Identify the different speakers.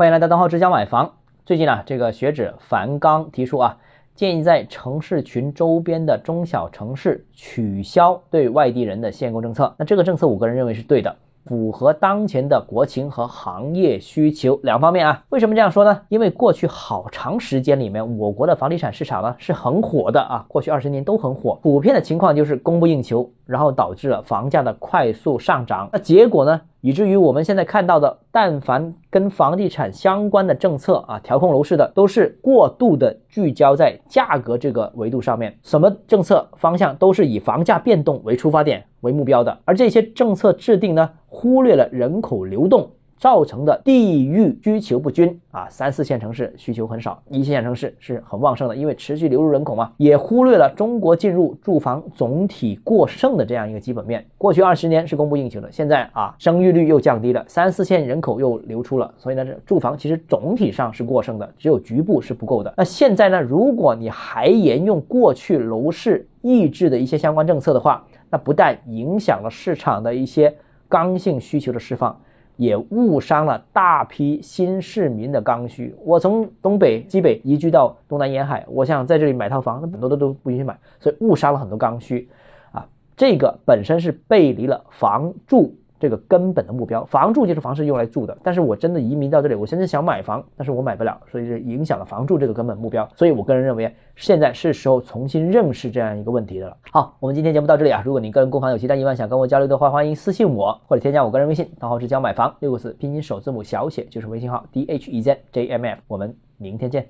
Speaker 1: 欢迎来到东浩之家买房。最近呢，这个学者樊纲提出啊，建议在城市群周边的中小城市取消对外地人的限购政策。那这个政策，我个人认为是对的。符合当前的国情和行业需求两方面啊？为什么这样说呢？因为过去好长时间里面，我国的房地产市场呢是很火的啊，过去二十年都很火。普遍的情况就是供不应求，然后导致了房价的快速上涨。那结果呢，以至于我们现在看到的，但凡跟房地产相关的政策啊，调控楼市的，都是过度的聚焦在价格这个维度上面。什么政策方向都是以房价变动为出发点为目标的，而这些政策制定呢？忽略了人口流动造成的地域需求不均啊，三四线城市需求很少，一线城市是很旺盛的，因为持续流入人口嘛。也忽略了中国进入住房总体过剩的这样一个基本面。过去二十年是供不应求的，现在啊，生育率又降低了，三四线人口又流出了，所以呢，这住房其实总体上是过剩的，只有局部是不够的。那现在呢，如果你还沿用过去楼市抑制的一些相关政策的话，那不但影响了市场的一些。刚性需求的释放，也误伤了大批新市民的刚需。我从东北、西北移居到东南沿海，我想在这里买套房，那很多的都不允许买，所以误伤了很多刚需。啊，这个本身是背离了房住。这个根本的目标，房住就是房是用来住的。但是我真的移民到这里，我现在想买房，但是我买不了，所以是影响了房住这个根本目标。所以我个人认为，现在是时候重新认识这样一个问题的了。好，我们今天节目到这里啊。如果你个人购房有其他疑问，想跟我交流的话，欢迎私信我或者添加我个人微信，账号是教买房六个字，拼音首字母小写就是微信号 d h e z j m f。我们明天见。